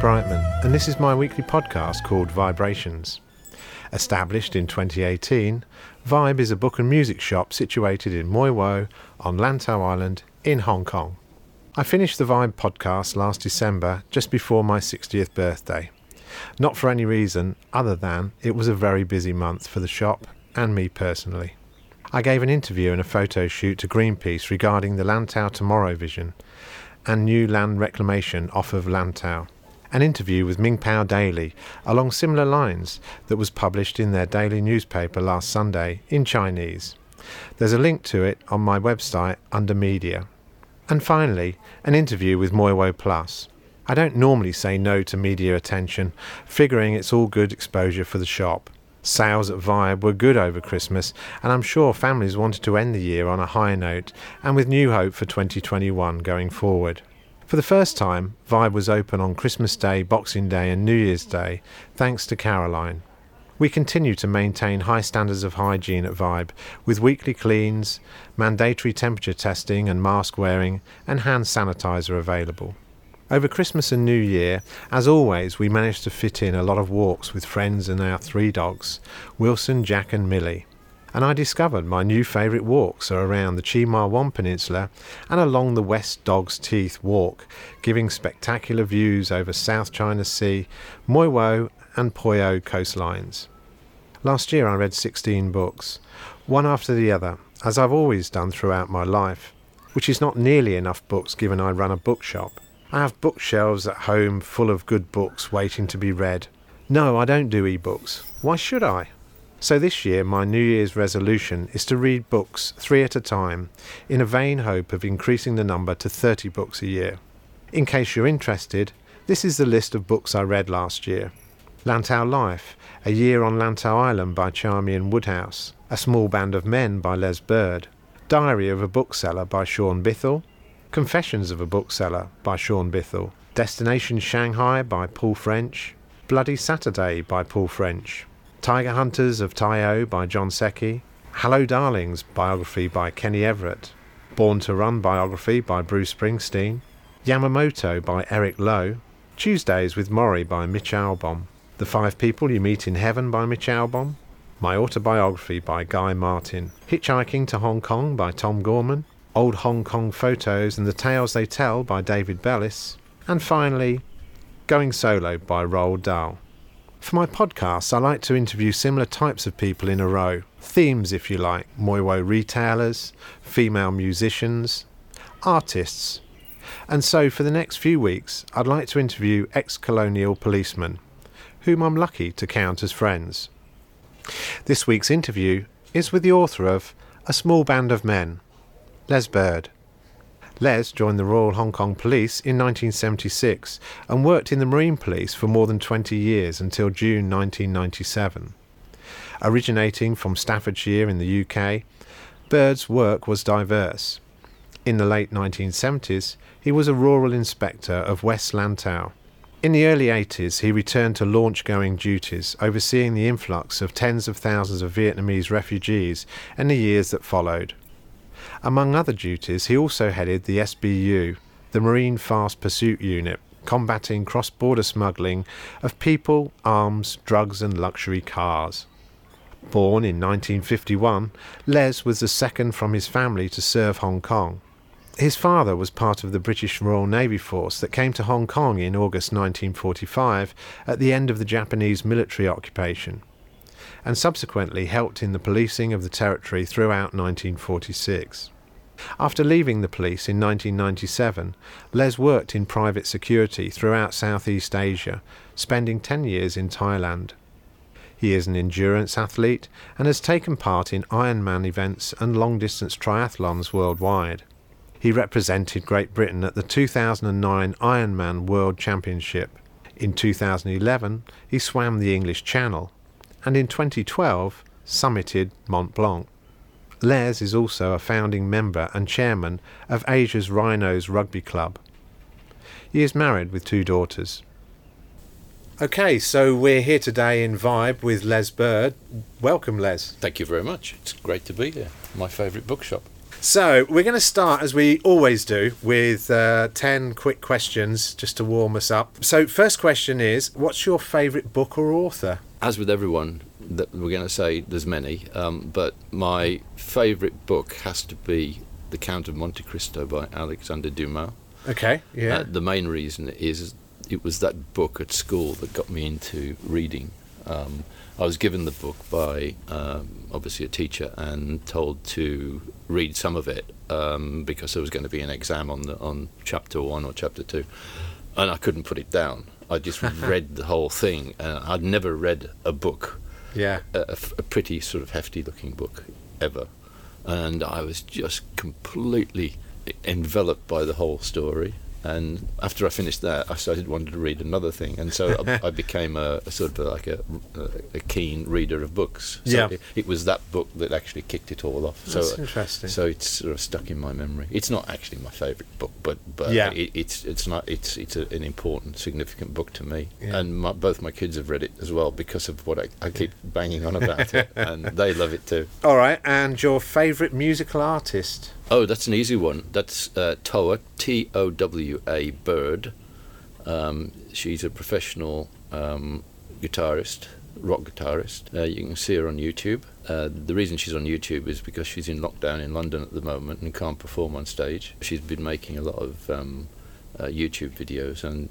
Brightman, and this is my weekly podcast called VIBErations. Established in 2018, Vibe is a book and music shop situated in Mui Wo on Lantau Island in Hong Kong. I finished the Vibe podcast last December just before my 60th birthday. Not for any reason other than it was a very busy month for the shop and me personally. I gave an interview and a photo shoot to Greenpeace regarding the Lantau Tomorrow vision and new land reclamation off of Lantau. An interview with Ming Pao Daily along similar lines that was published in their daily newspaper last Sunday in Chinese. There's a link to it on my website under media. And finally, an interview with Mui Wo Plus. I don't normally say no to media attention, figuring it's all good exposure for the shop. Sales at Vibe were good over Christmas, and I'm sure families wanted to end the year on a high note and with new hope for 2021 going forward. For the first time, Vibe was open on Christmas Day, Boxing Day, and New Year's Day, thanks to Caroline. We continue to maintain high standards of hygiene at Vibe, with weekly cleans, mandatory temperature testing and mask wearing, and hand sanitizer available. Over Christmas and New Year, as always, we managed to fit in a lot of walks with friends and our three dogs, Wilson, Jack, and Millie. And I discovered my new favourite walks are around the Chi Ma Wan Peninsula and along the West Dog's Teeth Walk, giving spectacular views over South China Sea, Mui Wo, and Pui O coastlines. Last year I read 16 books, one after the other, as I've always done throughout my life, which is not nearly enough books given I run a bookshop. I have bookshelves at home full of good books waiting to be read. No, I don't do e-books. Why should I? So this year, my New Year's resolution is to read books three at a time, in a vain hope of increasing the number to 30 books a year. In case you're interested, this is the list of books I read last year. Lantau Life, A Year on Lantau Island by Charmian Woodhouse, A Small Band of Men by Les Bird, Diary of a Bookseller by Shaun Bythell, Confessions of a Bookseller by Shaun Bythell, Destination Shanghai by Paul French, Bloody Saturday by Paul French, Tiger Hunters of Tai O by John Secchi, Hello Darlings biography by Kenny Everett, Born to Run biography by Bruce Springsteen, Yamamoto by Eric Lowe, Tuesdays with Morrie by Mitch Albom, The Five People You Meet in Heaven by Mitch Albom, My Autobiography by Guy Martin, Hitchhiking to Hong Kong by Tom Gorman, Old Hong Kong Photos and the Tales They Tell by David Bellis, and finally, Going Solo by Roald Dahl. For my podcasts, I like to interview similar types of people in a row. Themes, if you like Mui Wo retailers, female musicians, artists. And so, for the next few weeks, I'd like to interview ex colonial policemen, whom I'm lucky to count as friends. This week's interview is with the author of A Small Band of Men Les Bird. Les joined the Royal Hong Kong Police in 1976 and worked in the Marine Police for more than 20 years until June 1997. Originating from Staffordshire in the UK, Bird's work was diverse. In the late 1970s, he was a rural inspector of West Lantau. In the early 80s, he returned to launch going duties, overseeing the influx of tens of thousands of Vietnamese refugees in the years that followed. Among other duties, he also headed the SBU, the Marine Fast Pursuit Unit, combating cross border smuggling of people, arms, drugs, and luxury cars. Born in 1951, Les was the second from his family to serve Hong Kong. His father was part of the British Royal Navy Force that came to Hong Kong in August 1945 at the end of the Japanese military occupation and subsequently helped in the policing of the territory throughout 1946. After leaving the police in 1997, Les worked in private security throughout Southeast Asia, spending 10 years in Thailand. He is an endurance athlete and has taken part in Ironman events and long distance triathlons worldwide. He represented Great Britain at the 2009 Ironman World Championship. In 2011, he swam the English Channel and in 2012 summited Mont Blanc. Les is also a founding member and chairman of Asia's Rhinos Rugby Club. He is married with two daughters. Okay, so we're here today in Vibe with Les Bird. Welcome, Les. Thank you very much. It's great to be here. My favourite bookshop. So we're going to start as we always do with uh, ten quick questions just to warm us up. So first question is, what's your favourite book or author? As with everyone, that we're going to say there's many, um, but my favourite book has to be The Count of Monte Cristo by Alexander Dumas. Okay, yeah. Uh, the main reason is it was that book at school that got me into reading. Um, I was given the book by um, obviously a teacher and told to read some of it um, because there was going to be an exam on the on chapter one or chapter two, and I couldn't put it down. I just read the whole thing, and I'd never read a book, yeah. a pretty sort of hefty looking book, ever, and I was just completely enveloped by the whole story. And after I finished that, I started wanting to read another thing, and so I, I became a, a sort of like a, a keen reader of books. So Yeah. it, it was that book that actually kicked it all off. That's so interesting. so it's sort of stuck in my memory. It's not actually my favourite book, but but Yeah. it, it's it's not it's it's a, an important, significant book to me. Yeah. And my, both my kids have read it as well because of what I, I keep banging on about it, and they love it too. All right, and your favourite musical artist? Oh, that's an easy one. That's uh, Towa, T O W A Bird. Um, she's a professional um, guitarist, rock guitarist. Uh, you can see her on YouTube. Uh, the reason she's on YouTube is because she's in lockdown in London at the moment and can't perform on stage. She's been making a lot of um, uh, YouTube videos and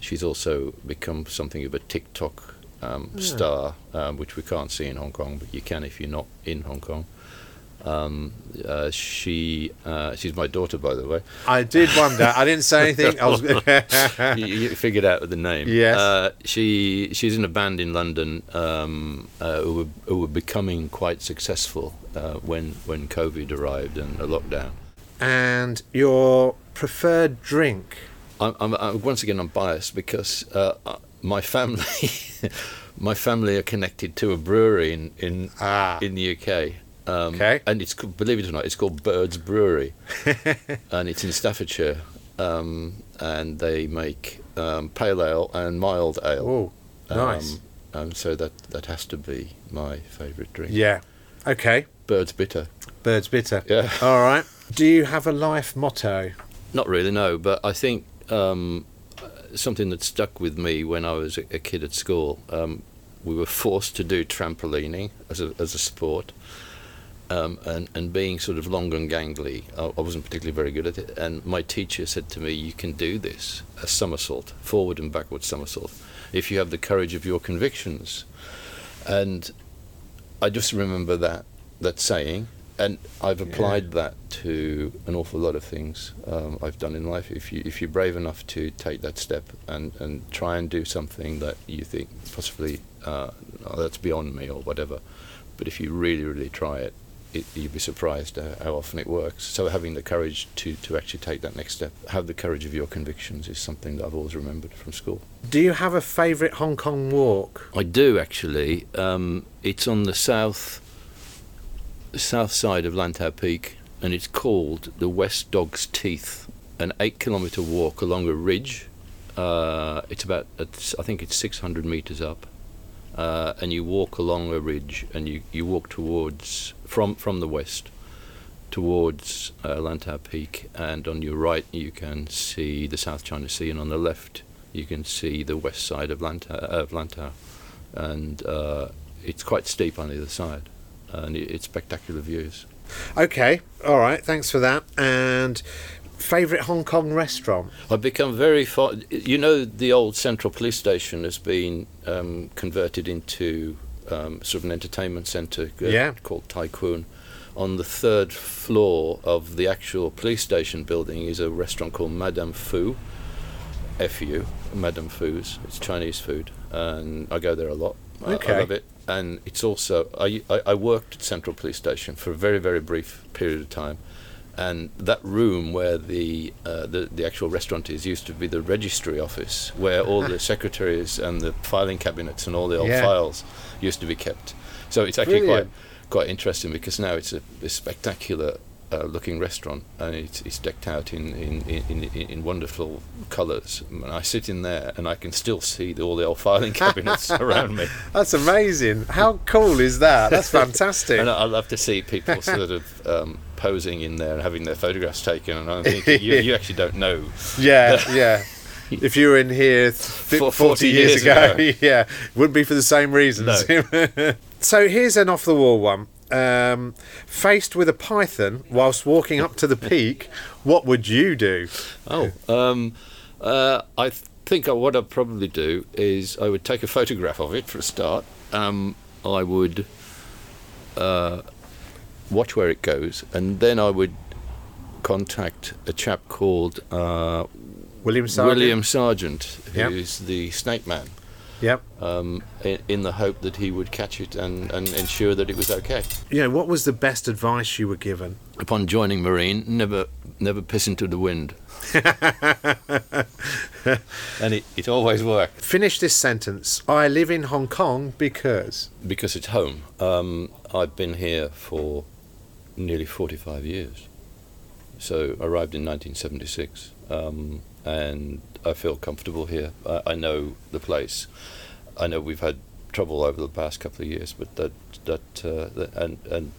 she's also become something of a TikTok um, Yeah. star, um, which we can't see in Hong Kong, but you can if you're not in Hong Kong. Um, uh, she uh, she's my daughter, by the way. I did wonder. I didn't say anything. I was. you, you figured out the name. Yes. Uh, she she's in a band in London um, uh, who, were, who were becoming quite successful uh, when when COVID arrived and a lockdown. and your preferred drink? I'm, I'm, i once again I'm biased because uh, uh, my family my family are connected to a brewery in in, Ah. in the UK. Um, Okay. And it's believe it or not, it's called Birds Brewery, and it's in Staffordshire, um, and they make um, pale ale and mild ale. Oh, nice. Um, so that that has to be my favourite drink. yeah. Okay. Bird's bitter. Bird's bitter. Yeah. All right. Do you have a life motto? Not really, no. But I think um, something that stuck with me when I was a, a kid at school. Um, we were forced to do trampolining as a as a sport, um, and and being sort of long and gangly, I, I wasn't particularly very good at it. And my teacher said to me, "You can do this a somersault, forward and backward somersault, if you have the courage of your convictions." And I just remember that that saying, and I've Yeah. applied that to an awful lot of things um, I've done in life. If you if you're brave enough to take that step and and try and do something that you think possibly uh, oh, that's beyond me or whatever, but if you really really try it. It, you'd be surprised uh, how often it works. So having the courage to, to actually take that next step, have the courage of your convictions, is something that I've always remembered from school. Do you have a favourite Hong Kong walk? I do actually. Um, it's on the south south side of Lantau Peak, and it's called the West Dog's Teeth. An eight-kilometre walk along a ridge. Uh, it's about, it's, I think it's 600 metres up, uh, and you walk along a ridge, and you, you walk towards from from the west towards uh, Lantau Peak, and on your right you can see the South China Sea, and on the left you can see the west side of Lantau, of Lantau. and uh, it's quite steep on either side, and it, it's spectacular views. Okay. All right. Thanks for that. And favourite Hong Kong restaurant? I've become very fond. You know, the old Central Police Station has been um, converted into um, sort of an entertainment centre uh, Yeah. called Tycoon. On the third floor of the actual police station building is a restaurant called Madame Fu, F-U, Madame Fu's. It's Chinese food, and I go there a lot. I- I, love it. And it's also I, I I worked at Central Police Station for a very very brief period of time, and that room where the, uh, the the actual restaurant is used to be the registry office where all the secretaries and the filing cabinets and all the old Yeah. files used to be kept. So it's actually Brilliant. quite quite interesting because now it's a, a spectacular uh, looking restaurant and it's, it's decked out in in, in, in, in wonderful colours. And I sit in there and I can still see the, all the old filing cabinets around me. That's amazing. How cool is that? That's fantastic. And I, I love to see people sort of um, posing in there and having their photographs taken, and I'm thinking, you, you actually don't know. Yeah, yeah. If you were in here th- 40, 40 years, years ago, ago. yeah, wouldn't be for the same reasons. so here's an off the wall one. Um, faced with a python whilst walking up to the peak, what would you do? Oh, um, uh, I th- think what I'd probably do is I would take a photograph of it for a start. Um, I would uh, watch where it goes, and then I would contact a chap called uh, William Sargent? William Sargent, Yep. who's the Snake Man, Yep. um, in, in the hope that he would catch it and, and ensure that it was okay. Know, what was the best advice you were given? Upon joining Marine, never never piss into the wind. and it, it always worked. Finish this sentence. I live in Hong Kong because. because it's home. Um, I've been here for nearly 45 years. So I arrived in 1976, um, and I feel comfortable here. I, I know the place. I know we've had trouble over the past couple of years, but that that, uh, that and and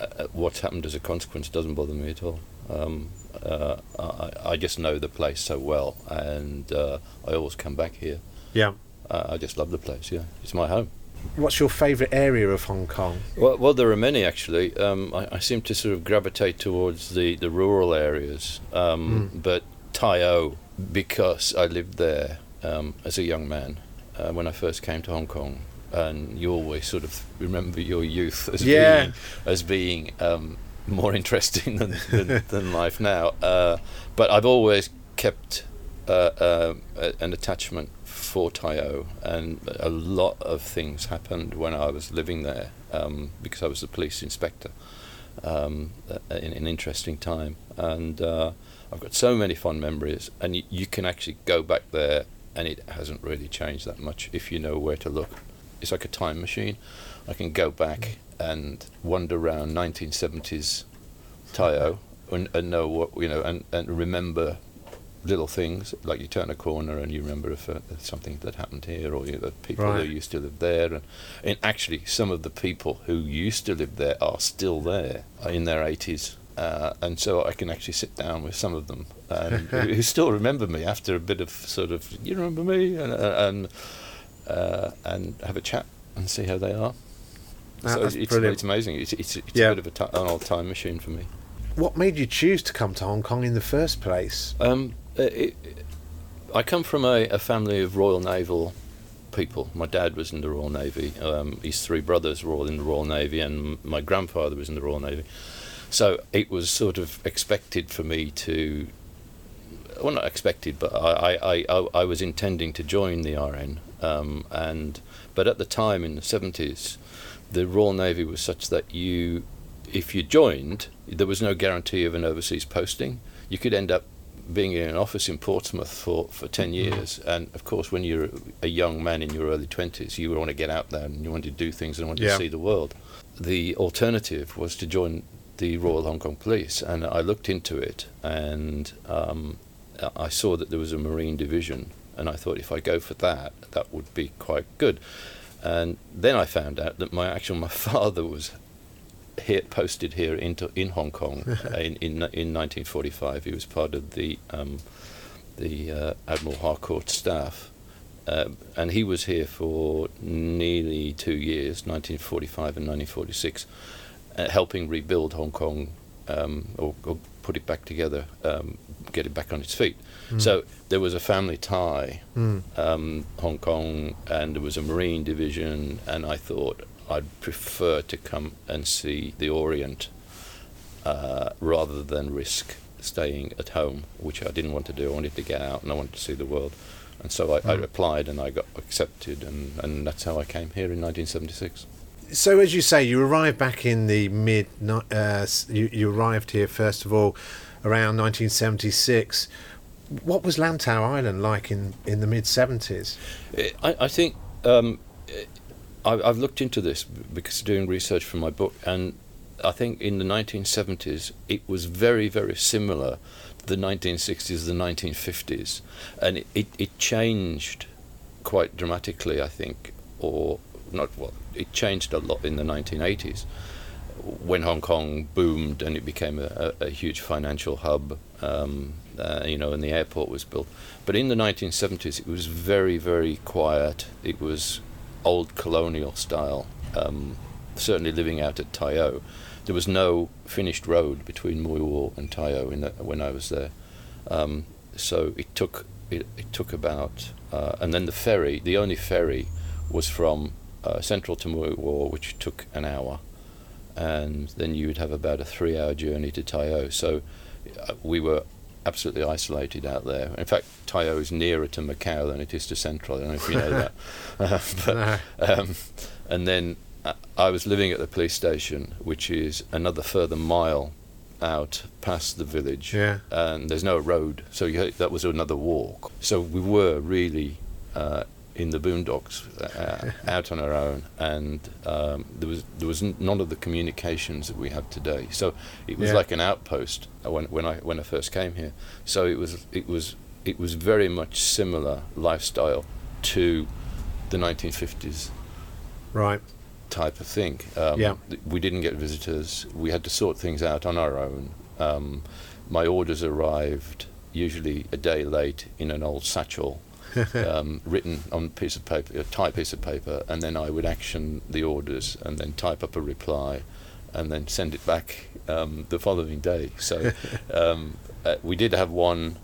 uh, what's happened as a consequence doesn't bother me at all. Um, uh, I, I just know the place so well, and uh, I always come back here. Yeah. Uh, I just love the place. Yeah, it's my home. What's your favourite area of Hong Kong? Well, well, there are many actually. Um, I, I seem to sort of gravitate towards the, the rural areas, um, but Tai O, because I lived there um, as a young man uh, when I first came to Hong Kong, and you always sort of remember your youth as Yeah. being as being um, more interesting than, than, than life now. Uh, but I've always kept uh, uh, an attachment for Tai O, and a lot of things happened when I was living there um, because I was a police inspector. Um, uh, in an interesting time, and uh, I've got so many fond memories. And y- you can actually go back there, and it hasn't really changed that much if you know where to look. It's like a time machine. I can go back and wander around 1970s Tai O and, and know what you know, and, and remember little things like you turn a corner and you remember if uh, something that happened here or you know, the people Right. who used to live there and, and actually some of the people who used to live there are still there in their 80s uh, and so I can actually sit down with some of them and who who still remember me after a bit of sort of you remember me and uh, and, uh, and have a chat and see how they are Ah, so that's it's, brilliant. it's amazing it's, it's, it's Yeah. a bit of a ti an old time machine for me What made you choose to come to Hong Kong in the first place? Um, it, I come from a, a family of Royal Naval people. My dad was in the Royal Navy. Um, his three brothers were all in the Royal Navy, and my grandfather was in the Royal Navy. So it was sort of expected for me to. Well, not expected, but I, I, I, I was intending to join the RN. Um, and but at the time in the seventies, the Royal Navy was such that you, if you joined, there was no guarantee of an overseas posting. You could end up being in an office in Portsmouth for, for 10 years. And of course, when you're a young man in your early 20s, you want to get out there and you want to do things and want Yeah. to see the world. The alternative was to join the Royal Hong Kong Police. And I looked into it and um, I saw that there was a Marine division. And I thought if I go for that, that would be quite good. And then I found out that my actual my father was here, posted here into in Hong Kong in, in in 1945. He was part of the um, the uh, Admiral Harcourt staff, um, and he was here for nearly two years, 1945 and 1946, uh, helping rebuild Hong Kong um, or, or put it back together, um, get it back on its feet. So there was a family tie Mm. um, Hong Kong, and there was a Marine division, and I thought I'd prefer to come and see the Orient uh, rather than risk staying at home, which I didn't want to do. I wanted to get out and I wanted to see the world. And so I, I Mm. applied and I got accepted, and, and that's how I came here in 1976. So, as you say, you arrived back in the mid. Uh, you, you arrived here first of all around 1976. What was Lantau Island like in, in the mid 70s? I, I think um, I, I've looked into this because doing research for my book, and I think in the 1970s it was very, very similar to the 1960s, the 1950s, and it, it, it changed quite dramatically, I think, or not well, it changed a lot in the 1980s when Hong Kong boomed and it became a, a, a huge financial hub, um, uh, you know, and the airport was built. But in the 1970s, it was very, very quiet. It was old colonial style. Um, certainly living out at Tai O, there was no finished road between Mui Wo and Tai O in the, when I was there. Um, so it took it, it took about, uh, and then the ferry. The only ferry was from uh, Central to Mui Wo, which took an hour, and then you would have about a three-hour journey to Tai O. So uh, we were absolutely isolated out there. In fact, Tai O is nearer to Macau than it is to Central. I don't know if you know that. Uh, but, No. um, and then uh, I was living at the police station, which is another further mile out past the village, Yeah. and there's no road, so you, that was another walk. So we were really uh, in the boondocks, uh, out on our own, and um, there was there was none of the communications that we have today. So it was Yeah. like an outpost uh, when when I when I first came here. So it was it was it was very much similar lifestyle to the 1950s Right. type of thing. Um, Yeah. We didn't get visitors. We had to sort things out on our own. Um, my orders arrived usually a day late in an old satchel, um, written on a piece of paper, a typed piece of paper, and then I would action the orders and then type up a reply, and then send it back um, the following day. So um, uh, we did have one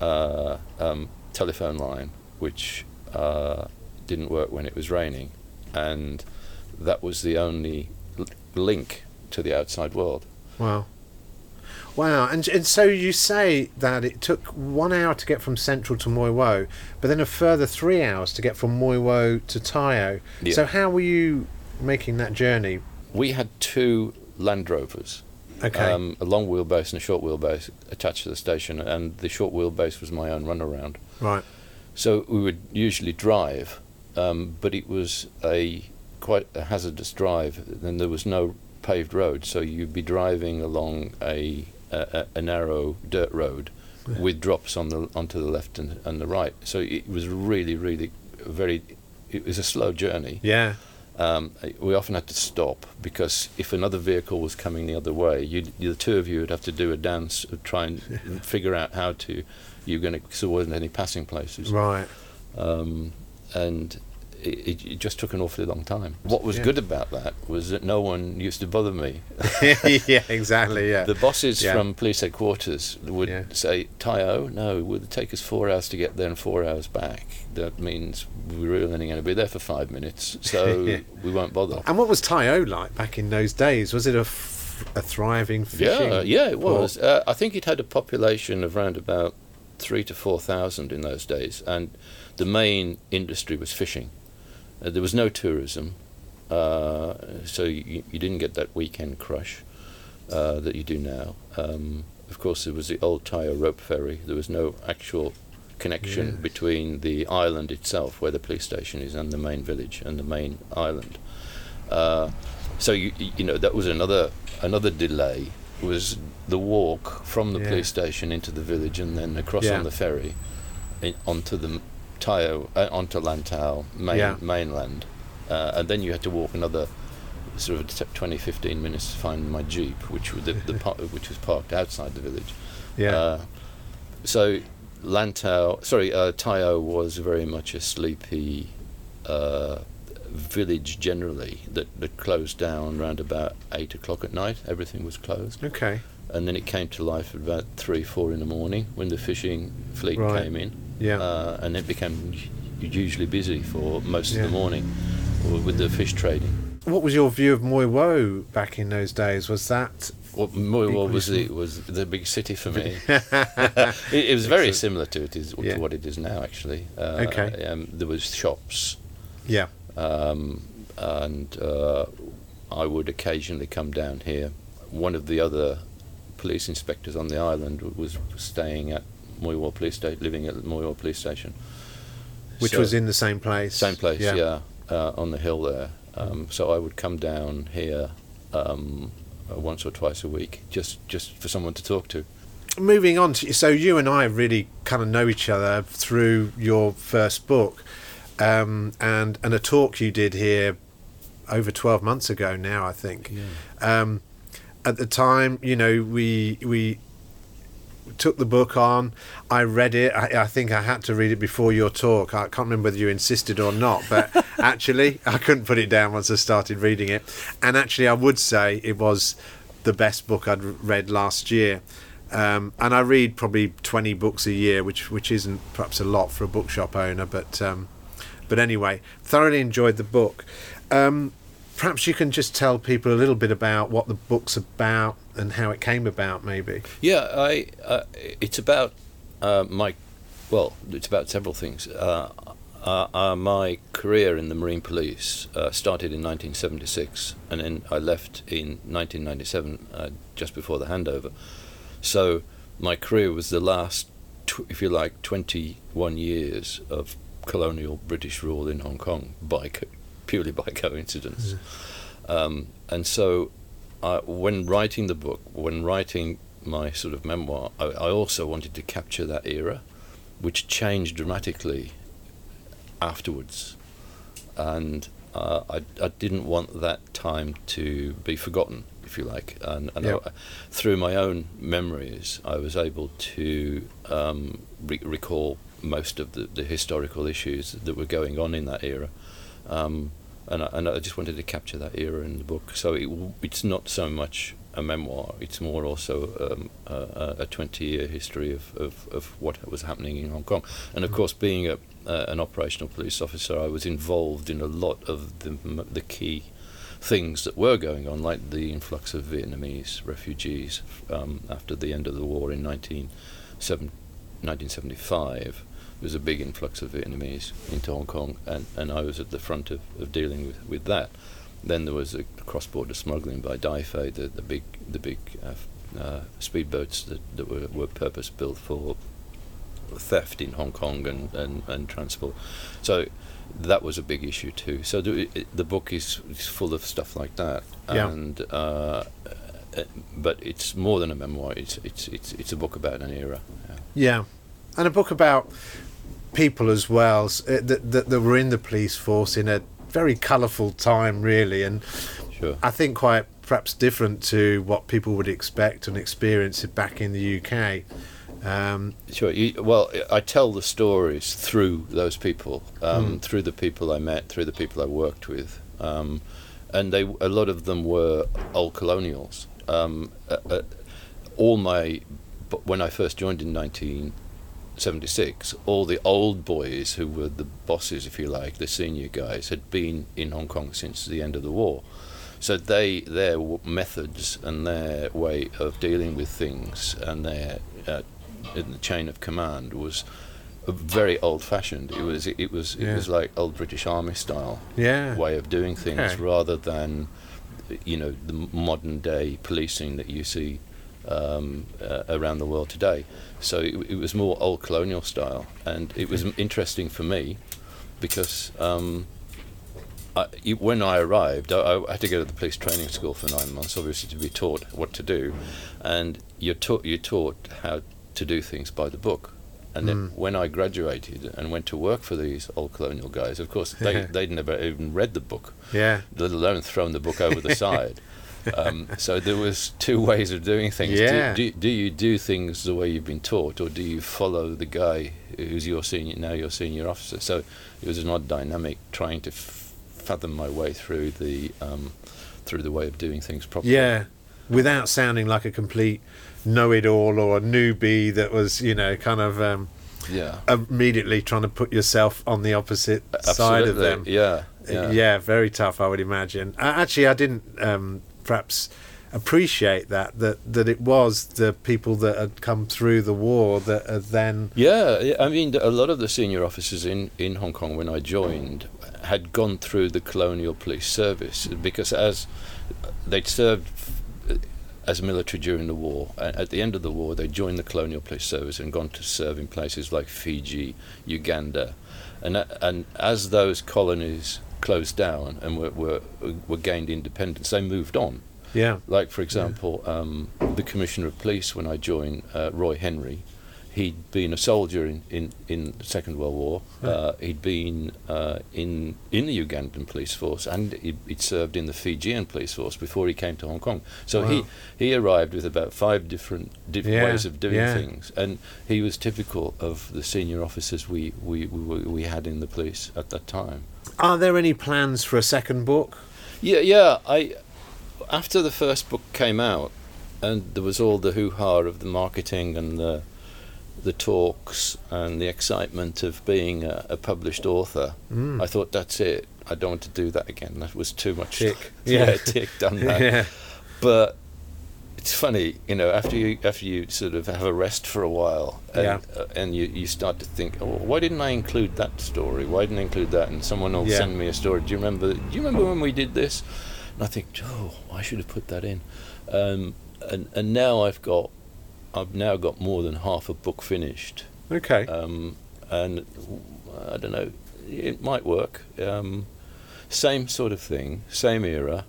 uh, um, telephone line which uh, didn't work when it was raining, and that was the only l- link to the outside world. Wow. Wow, and and so you say that it took one hour to get from Central to Mui Wo, but then a further three hours to get from Mui Wo to Tai O. Yeah. So how were you making that journey? We had two Land Rovers, Okay. um, a long wheelbase and a short wheelbase attached to the station, and the short wheelbase was my own runaround. right. So we would usually drive, um, but it was a quite a hazardous drive. Then there was no paved road, so you'd be driving along a a, a- a narrow dirt road with drops on the onto the left and, and the right. So it was really, really very. It was a slow journey. Yeah. Um, we often had to stop because if another vehicle was coming the other way, you'd, the two of you would have to do a dance, of try and figure out how to. You're going to, so there wasn't any passing places Right. um, and it, it just took an awfully long time. What was Yeah. good about that was that no one used to bother me. yeah. Exactly. Yeah. The bosses Yeah. from police headquarters would Yeah. say, "Tai O, no, it would take us four hours to get there and four hours back. That means we're really only going to be there for five minutes, so we won't bother." And what was Tai O like back in those days? Was it a, f- a thriving fishing? Yeah, yeah, it was. Uh, I think it had a population of around about three to four thousand in those days, and the main industry was fishing. Uh, there was no tourism, uh, so you, you didn't get that weekend crush uh, that you do now. Um, of course, there was the old Tyre rope ferry. There was no actual connection Yeah. between the island itself, where the police station is, and the main village and the main island. Uh, so you you you know that was another another delay was the walk from the Yeah. police station into the village and then across Yeah. on the ferry in, onto the Tai O uh, onto Lantau main, Yeah. mainland uh, and then you had to walk another sort of 20 15 minutes to find my jeep which was the, the par- which was parked outside the village Yeah. uh, so Lantau, sorry, uh, Tai O was very much a sleepy uh, village generally that, that closed down around about eight o'clock at night. Everything was closed, okay. and then it came to life at about three, four in the morning when the fishing fleet Right. came in, Yeah. uh, and it became usually busy for most Yeah. of the morning with the fish trading. what was your view of Mui Wo back in those days? Was that Well, Mui Wo was the, was the big city for me. it, it was very Excellent. similar to it is Yeah. to what it is now. Actually, uh, Okay. Um, there was shops, yeah? Um, and uh, I would occasionally come down here. One of the other police inspectors on the island was staying at Mui Wo Police Station, living at Moi Police Station. Which So- was in the same place. same place, Yeah. yeah, uh, on the hill there. Um, so I would come down here um, once or twice a week, just just for someone to talk to. moving on to so you and I really kind of know each other through your first book um, and and a talk you did here over 12 months ago now, I think. Um, at the time, you know, we we took the book on. I read it. I, I think I had to read it before your talk. I can't remember whether you insisted or not, but actually, I couldn't put it down once I started reading it. And actually, I would say it was the best book I'd read last year. Um, and I read probably 20 books a year, which which isn't perhaps a lot for a bookshop owner, but um, but anyway, thoroughly enjoyed the book. Um, perhaps you can just tell people a little bit about what the book's about and how it came about, maybe. Yeah, I. Uh, it's about uh, my. Well, it's about several things. Uh, uh, uh, my career in the Marine Police uh, started in 1976, and then I left in 1997, uh, just before the handover. So my career was the last, tw- if you like, 21 years of colonial British rule in Hong Kong by co- purely by coincidence. Um, and so, I, when writing the book, when writing my sort of memoir, I, I also wanted to capture that era, which changed dramatically afterwards, and uh, I, I didn't want that time to be forgotten, if you like. And, and Yeah. I, through my own memories, I was able to um, re- recall most of the, the historical issues that were going on in that era. Um, and, I, and I just wanted to capture that era in the book. So it, it's not so much a memoir, it's more also um, a, a 20 year history of, of, of what was happening in Hong Kong. And of course, being a, uh, an operational police officer, I was involved in a lot of the, the key things that were going on, like the influx of Vietnamese refugees um, after the end of the war in 1970 1975. There was a big influx of Vietnamese into Hong Kong, and, and I was at the front of, of dealing with, with that. Then there was a cross-border smuggling by Daifei, the, the big the big uh, uh, speedboats that, that were, were purpose-built for theft in Hong Kong and, and, and transport. So that was a big issue too. So the, the book is, is full of stuff like that, Yeah. and uh, uh, but it's more than a memoir. It's it's it's it's a book about an era. Yeah. Yeah, and a book about people as well uh, that, that that were in the police force in a very colourful time, really, and Sure. I think quite perhaps different to what people would expect and experience it back in the UK. Um, Sure. You, well, I tell the stories through those people, um, Mm. through the people I met, through the people I worked with, um, and they a lot of them were old colonials. Um, uh, uh, all my, when I first joined in 1976, all the old boys who were the bosses, if you like, the senior guys, had been in Hong Kong since the end of the war. So they their methods and their way of dealing with things and their uh, in the chain of command was very old-fashioned. It was it was Yeah. it was like old British Army style yeah, way of doing things Okay. rather than you know the modern day policing that you see um, uh, around the world today. So it, it was more old colonial style, and it was interesting for me because. Um, I, when I arrived, I, I had to go to the police training school for nine months, obviously to be taught what to do, and you're taught you're taught how to do things by the book. And then Mm. when I graduated and went to work for these old colonial guys, of course they Yeah. they'd never even read the book, yeah, let alone thrown the book over the side. Um, so there was two ways of doing things. Yeah. Do, do, do you do things the way you've been taught, or do you follow the guy who's your senior now your senior officer? So it was an odd dynamic trying to f- fathom my way through the um, through the way of doing things properly. yeah, without sounding like a complete know-it-all or a newbie that was, you know, kind of um, yeah, immediately trying to put yourself on the opposite side of them. Yeah, yeah. yeah, very tough, I would imagine. Uh, actually, I didn't um, perhaps appreciate that that that it was the people that had come through the war that had then Yeah, I mean, a lot of the senior officers in, in Hong Kong when I joined had gone through the colonial police service because as they'd served as military during the war, at the end of the war they joined the colonial police service and gone to serve in places like Fiji, Uganda, and and as those colonies closed down and were were, were gained independence, they moved on. yeah Like, for example, um, the Commissioner of Police, when I joined, uh, Roy Henry, he'd been a soldier in, in, in the Second World War. Right. Uh, he'd been uh, in in the Ugandan police force, and he'd, he'd served in the Fijian police force before he came to Hong Kong. So he, Wow. he arrived with about five different diff- Yeah, ways of doing yeah. things, and he was typical of the senior officers we, we, we, we had in the police at that time. Are there any plans for a second book? Yeah, yeah. I after the first book came out, and there was all the hoo ha of the marketing and the the talks and the excitement of being a, a published author. Mm. I thought that's it. I don't want to do that again. That was too much. Tick. yeah, Yeah. tick done that. yeah. But it's funny, you know, after you after you sort of have a rest for a while, and, Yeah. uh, and you, you start to think, oh, why didn't I include that story? Why didn't I include that? And someone will Yeah. send me a story. Do you remember? Do you remember when we did this? And I think, oh, I should have put that in. Um, and and now I've got, I've now got more than half a book finished. Okay. Um, and I don't know, it might work. Um, same sort of thing, same era,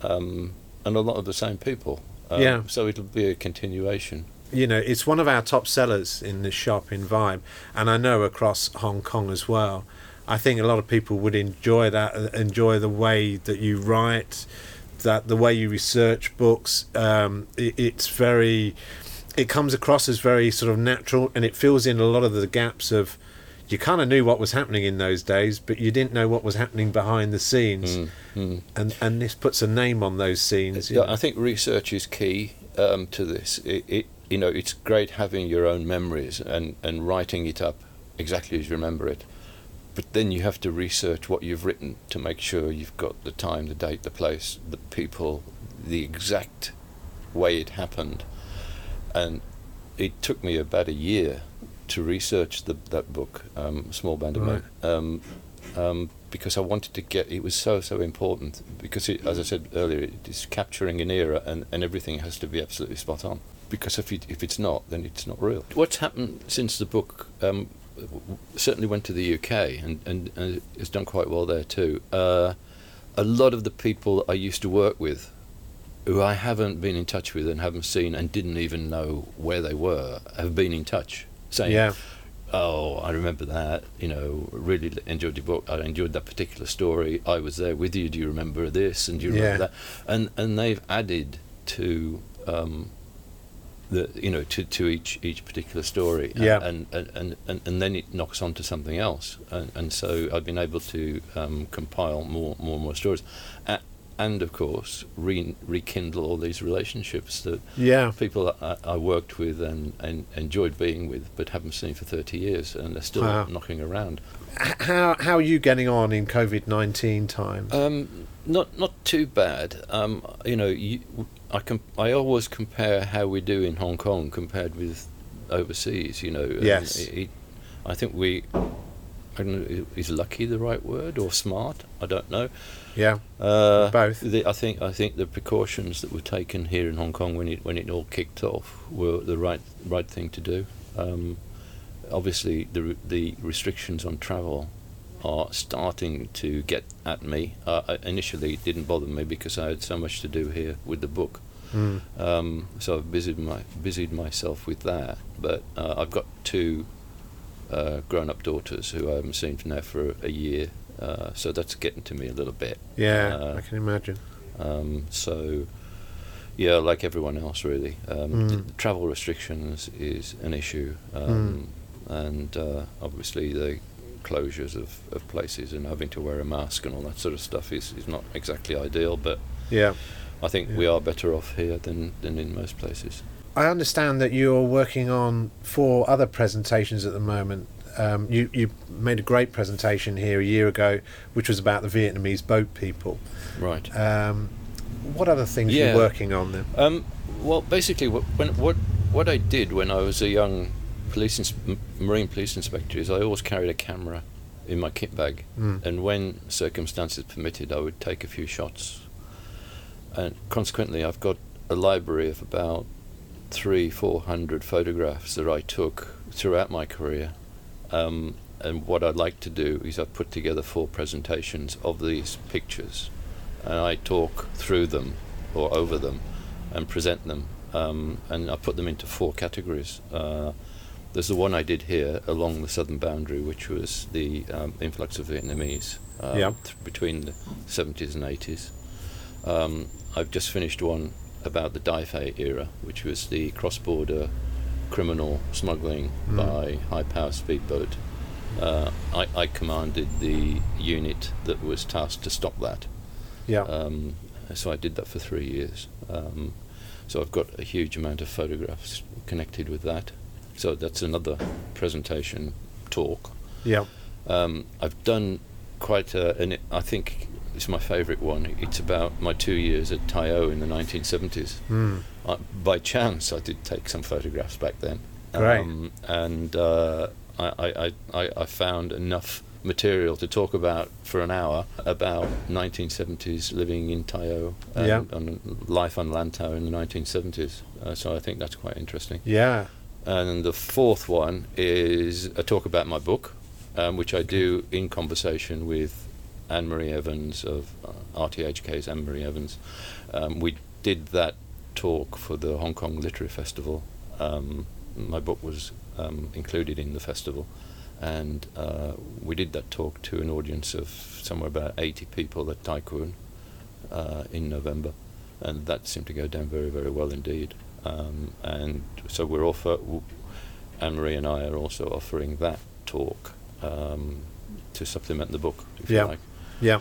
um, and a lot of the same people. Um, Yeah. So it'll be a continuation. you know, it's one of our top sellers in the shop in Vibe, and I know across Hong Kong as well. I think a lot of people would enjoy that, uh, enjoy the way that you write, that the way you research books. Um, it, it's very, it comes across as very sort of natural, and it fills in a lot of the gaps of. You kind of knew what was happening in those days, but you didn't know what was happening behind the scenes, Mm, mm. and and this puts a name on those scenes. Yeah, know. I think research is key um, to this. It, it, you know, it's great having your own memories and, and writing it up exactly as you remember it. But then you have to research what you've written to make sure you've got the time, the date, the place, the people, the exact way it happened. And it took me about a year to research the, that book, um, Small Band of Men, um, um, because I wanted to get. It was so so important because, it, as I said earlier, it is capturing an era, and, and everything has to be absolutely spot on. Because if it, if it's not, then it's not real. What's happened since the book um, certainly went to the UK and, and, and has done quite well there too. Uh, a lot of the people I used to work with, who I haven't been in touch with and haven't seen and didn't even know where they were, have been in touch, saying, yeah, "Oh, I remember that. You know, really enjoyed your book. I enjoyed that particular story. I was there with you. Do you remember this? And do you remember Yeah. that?" And and they've added to. Um, the, you know to, to each each particular story and, Yeah. and, and, and, and, then it knocks on to something else and, and so I've been able to um, compile more more and more stories and of course re- rekindle all these relationships that yeah. people I, I worked with and, and enjoyed being with, but haven't seen for 30 years, and they're still Wow. knocking around. How how are you getting on in COVID nineteen times? Um, not not too bad. Um, you know, you, I com- I always compare how we do in Hong Kong compared with overseas. You know, Yes. it, it, I think we. I don't know, is lucky the right word or smart? I don't know. yeah, Uh, Both. The, I think I think the precautions that were taken here in Hong Kong when it when it all kicked off were the right right thing to do. Um, obviously, the the restrictions on travel are starting to get at me. Uh, initially, it didn't bother me because I had so much to do here with the book. Mm. Um, so I've busied my busied myself with that. But uh, I've got two uh, grown-up daughters who I haven't seen for now for a year. Uh, so that's getting to me a little bit. yeah. Uh, I can imagine. Um, so, yeah, like everyone else, really. Um, Mm. the travel restrictions is an issue, um, and uh, obviously the closures of, of places and having to wear a mask and all that sort of stuff is, is not exactly ideal. But Yeah. I think Yeah. we are better off here than, than in most places. I understand that you're working on four other presentations at the moment. Um, you you made a great presentation here a year ago, which was about the Vietnamese boat people. Right. Um, what other things Yeah. you're working on then? Um, well, basically, what, when, what what I did when I was a young police ins- marine police inspector is I always carried a camera in my kit bag, Mm. and when circumstances permitted, I would take a few shots. And consequently, I've got a library of about three, four hundred photographs that I took throughout my career. Um, and what I'd like to do is I've put together four presentations of these pictures, and I talk through them or over them and present them. Um, and I put them into four categories. Uh, there's the one I did here along the southern boundary, which was the um, influx of Vietnamese um, Yeah. th- between the 70s and 80s. Um, I've just finished one about the Dai Fei era, which was the cross-border criminal smuggling Mm. by high-power speedboat. Uh, I, I commanded the unit that was tasked to stop that. Yeah. Um, so I did that for three years. Um, so I've got a huge amount of photographs connected with that. So that's another presentation talk. yeah. Um, I've done quite a, it, I think it's my favourite one. It's about my two years at Tai O in the 1970s. Mm. Uh, by chance, I did take some photographs back then. Um, and uh, I, I, I, I found enough material to talk about for an hour about 1970s living in Tai O and, Yeah. and life on Lantau in the 1970s. Uh, so I think that's quite interesting. Yeah. And the fourth one is a talk about my book, um, which I do in conversation with Annemarie Evans of uh, RTHK's Annemarie Evans. Um, we did that talk for the Hong Kong Literary Festival. Um, my book was um, included in the festival, and uh, we did that talk to an audience of somewhere about 80 people at Kwun uh, in November, and that seemed to go down very, very well indeed. Um, and so we're offer Annemarie and I are also offering that talk um, to supplement the book, if Yeah. you like. Yeah.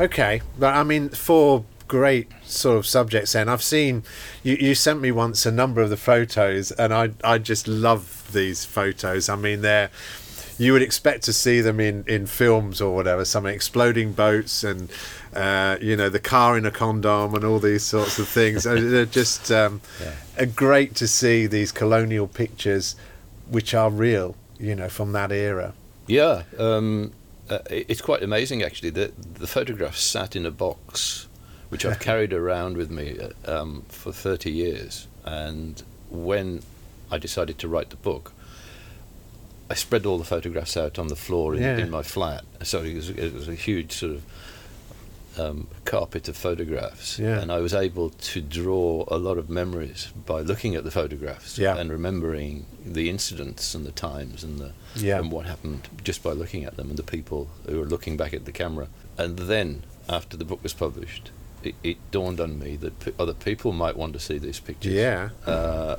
Okay, but I mean, four great sort of subjects. Then I've seen you. You sent me once a number of the photos, and I I just love these photos. I mean, they're you would expect to see them in in films or whatever. Some exploding boats and. Uh, you know the car in a condom and all these sorts of things. Uh, They're just um, Yeah. great to see these colonial pictures, which are real. You know from that era. Yeah, um, uh, it's quite amazing actually. that the photographs sat in a box, which I've carried around with me uh, um, for thirty years. And when I decided to write the book, I spread all the photographs out on the floor in, Yeah. in my flat. So it was, it was a huge sort of um, carpet of photographs, Yeah. and I was able to draw a lot of memories by looking at the photographs Yeah. and remembering the incidents and the times and the Yeah. and what happened just by looking at them and the people who were looking back at the camera. And then, after the book was published, it, it dawned on me that p- other people might want to see these pictures. Yeah. Uh,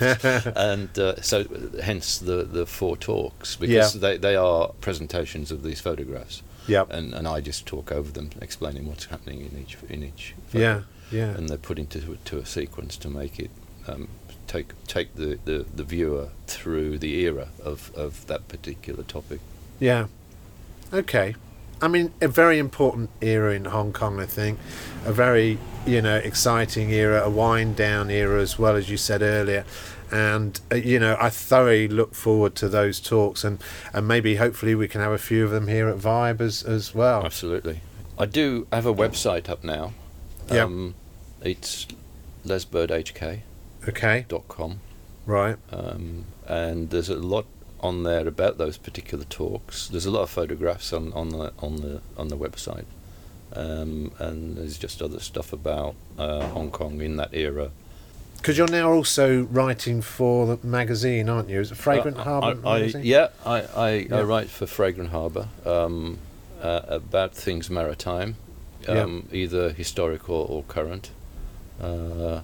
and uh, so, hence the, the four talks because Yeah. they, they are presentations of these photographs, Yep. and, and I just talk over them, explaining what's happening in each in each. Yeah. Yeah. And they're put into to a sequence to make it um, take take the, the, the viewer through the era of, of that particular topic. Yeah. Okay. I mean, a very important era in Hong Kong, I think. A very, you know, exciting era, a wind down era as well, as you said earlier. And, uh, you know, I thoroughly look forward to those talks and, and maybe hopefully we can have a few of them here at Vibe as, as well. Absolutely. I do have a website up now. Yeah. Um, it's lesbirdhk.com. Okay. Right. Um, and there's a lot on there about those particular talks. There's a lot of photographs on, on the on the on the website, um, and there's just other stuff about uh, Hong Kong in that era. Because you're now also writing for the magazine, aren't you? Is it Fragrant Uh, Harbour I, I, magazine? yeah, I, I, Yeah. I write for Fragrant Harbour um, uh, about things maritime, um, either historical or current. Uh,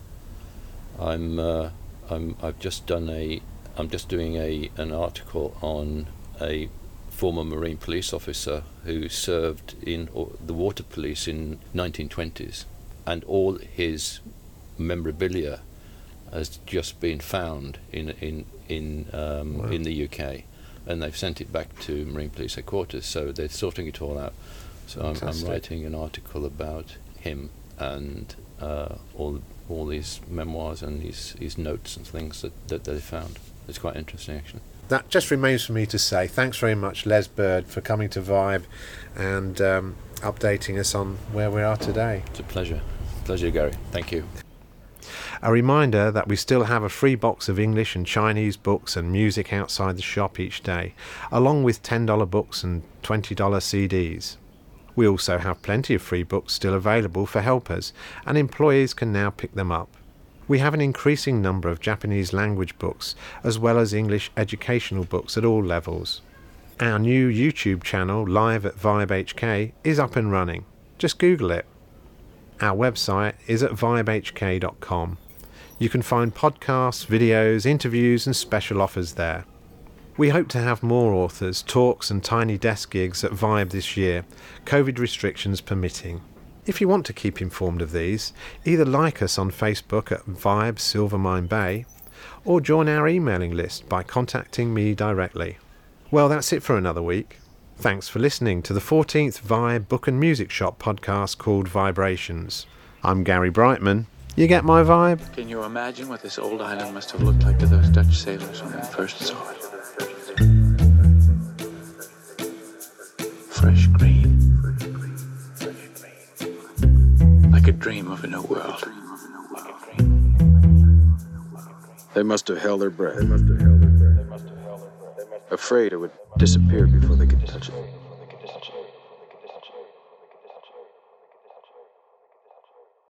I'm, uh, I'm, I've just done a, I'm just doing a an article on a former Marine police officer who served in the water police in 1920s, and all his memorabilia has just been found in in in um, Wow. in the UK, and they've sent it back to Marine Police headquarters. So they're sorting it all out. So I'm, I'm writing an article about him and uh, all all these memoirs and his, his notes and things that, that they found. It's quite interesting, actually. that just remains for me to say thanks very much, Les Bird, for coming to Vibe and um, updating us on where we are today. It's a pleasure. Pleasure, Gary. Thank you. A reminder that we still have a free box of English and Chinese books and music outside the shop each day, along with $10 books and $20 CDs. We also have plenty of free books still available for helpers, and employees can now pick them up. We have an increasing number of Japanese language books as well as English educational books at all levels. Our new YouTube channel, Live at Vibe HK, is up and running. Just Google it. Our website is at vibehk.com. You can find podcasts, videos, interviews, and special offers there. We hope to have more authors, talks, and tiny desk gigs at Vibe this year, COVID restrictions permitting. If you want to keep informed of these, either like us on Facebook at Vibe Silvermine Bay or join our emailing list by contacting me directly. Well, that's it for another week. Thanks for listening to the 14th Vibe Book and Music Shop podcast called VIBErations. I'm Gary Brightman. You get my vibe? Can you imagine what this old island must have looked like to those Dutch sailors when they first saw it? Fresh green. Like a dream of a new world. They must have held their breath. Afraid it would disappear before they could touch it.